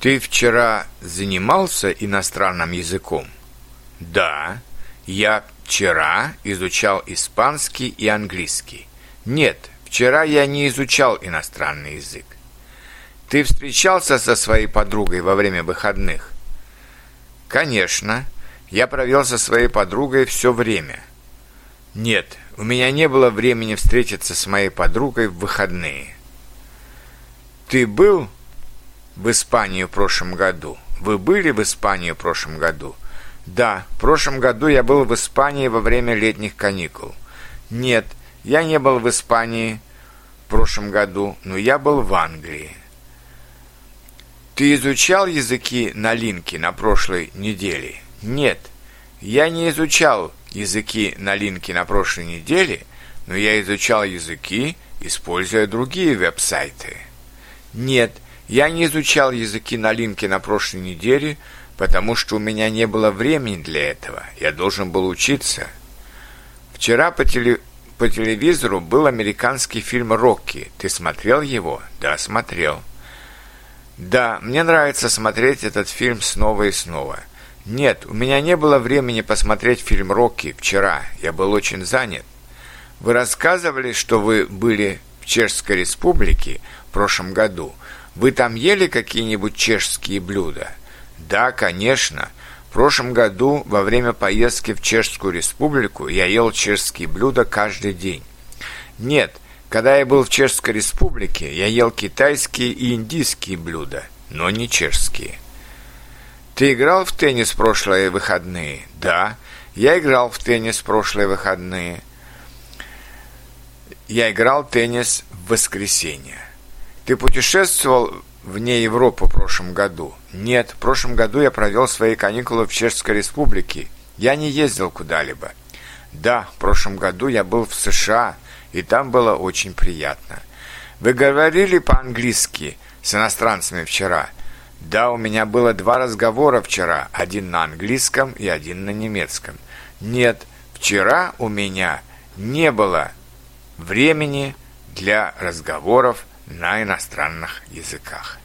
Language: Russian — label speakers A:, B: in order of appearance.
A: Ты вчера занимался иностранным языком? Да, я вчера изучал испанский и английский. Нет, вчера я не изучал иностранный язык. Ты встречался со своей подругой во время выходных? Конечно, я провел со своей подругой все время. Нет, у меня не было времени встретиться с моей подругой в выходные. Ты был в Испании в прошлом году? Вы были в Испании в прошлом году? Да, в прошлом году я был в Испании во время летних каникул. Нет, я не был в Испании в прошлом году, но я был в Англии. Ты изучал языки на линке на прошлой неделе? Нет, я не изучал языки на линке на прошлой неделе, но я изучал языки, используя другие веб-сайты. Нет, я не изучал языки на линке на прошлой неделе, потому что у меня не было времени для этого. Я должен был учиться. Вчера по, теле... по телевизору был американский фильм «Рокки». Ты смотрел его? Да, смотрел. Да, мне нравится смотреть этот фильм снова и снова. Нет, у меня не было времени посмотреть фильм «Рокки» вчера. Я был очень занят. Вы рассказывали, что вы были в Чешской Республике в прошлом году. Вы там ели какие-нибудь чешские блюда? Да, конечно. В прошлом году во время поездки в Чешскую Республику я ел чешские блюда каждый день. Нет, когда я был в Чешской Республике, я ел китайские и индийские блюда, но не чешские. Ты играл в теннис в прошлые выходные? Да, я играл в теннис в прошлые выходные. Я играл в теннис в воскресенье. Ты путешествовал вне Европы в прошлом году? Нет, в прошлом году я провел свои каникулы в Чешской Республике. Я не ездил куда-либо. Да, в прошлом году я был в США, и там было очень приятно. Вы говорили по-английски с иностранцами вчера? Да, у меня было два разговора вчера, один на английском и один на немецком. Нет, вчера у меня не было времени для разговоров на иностранных языках.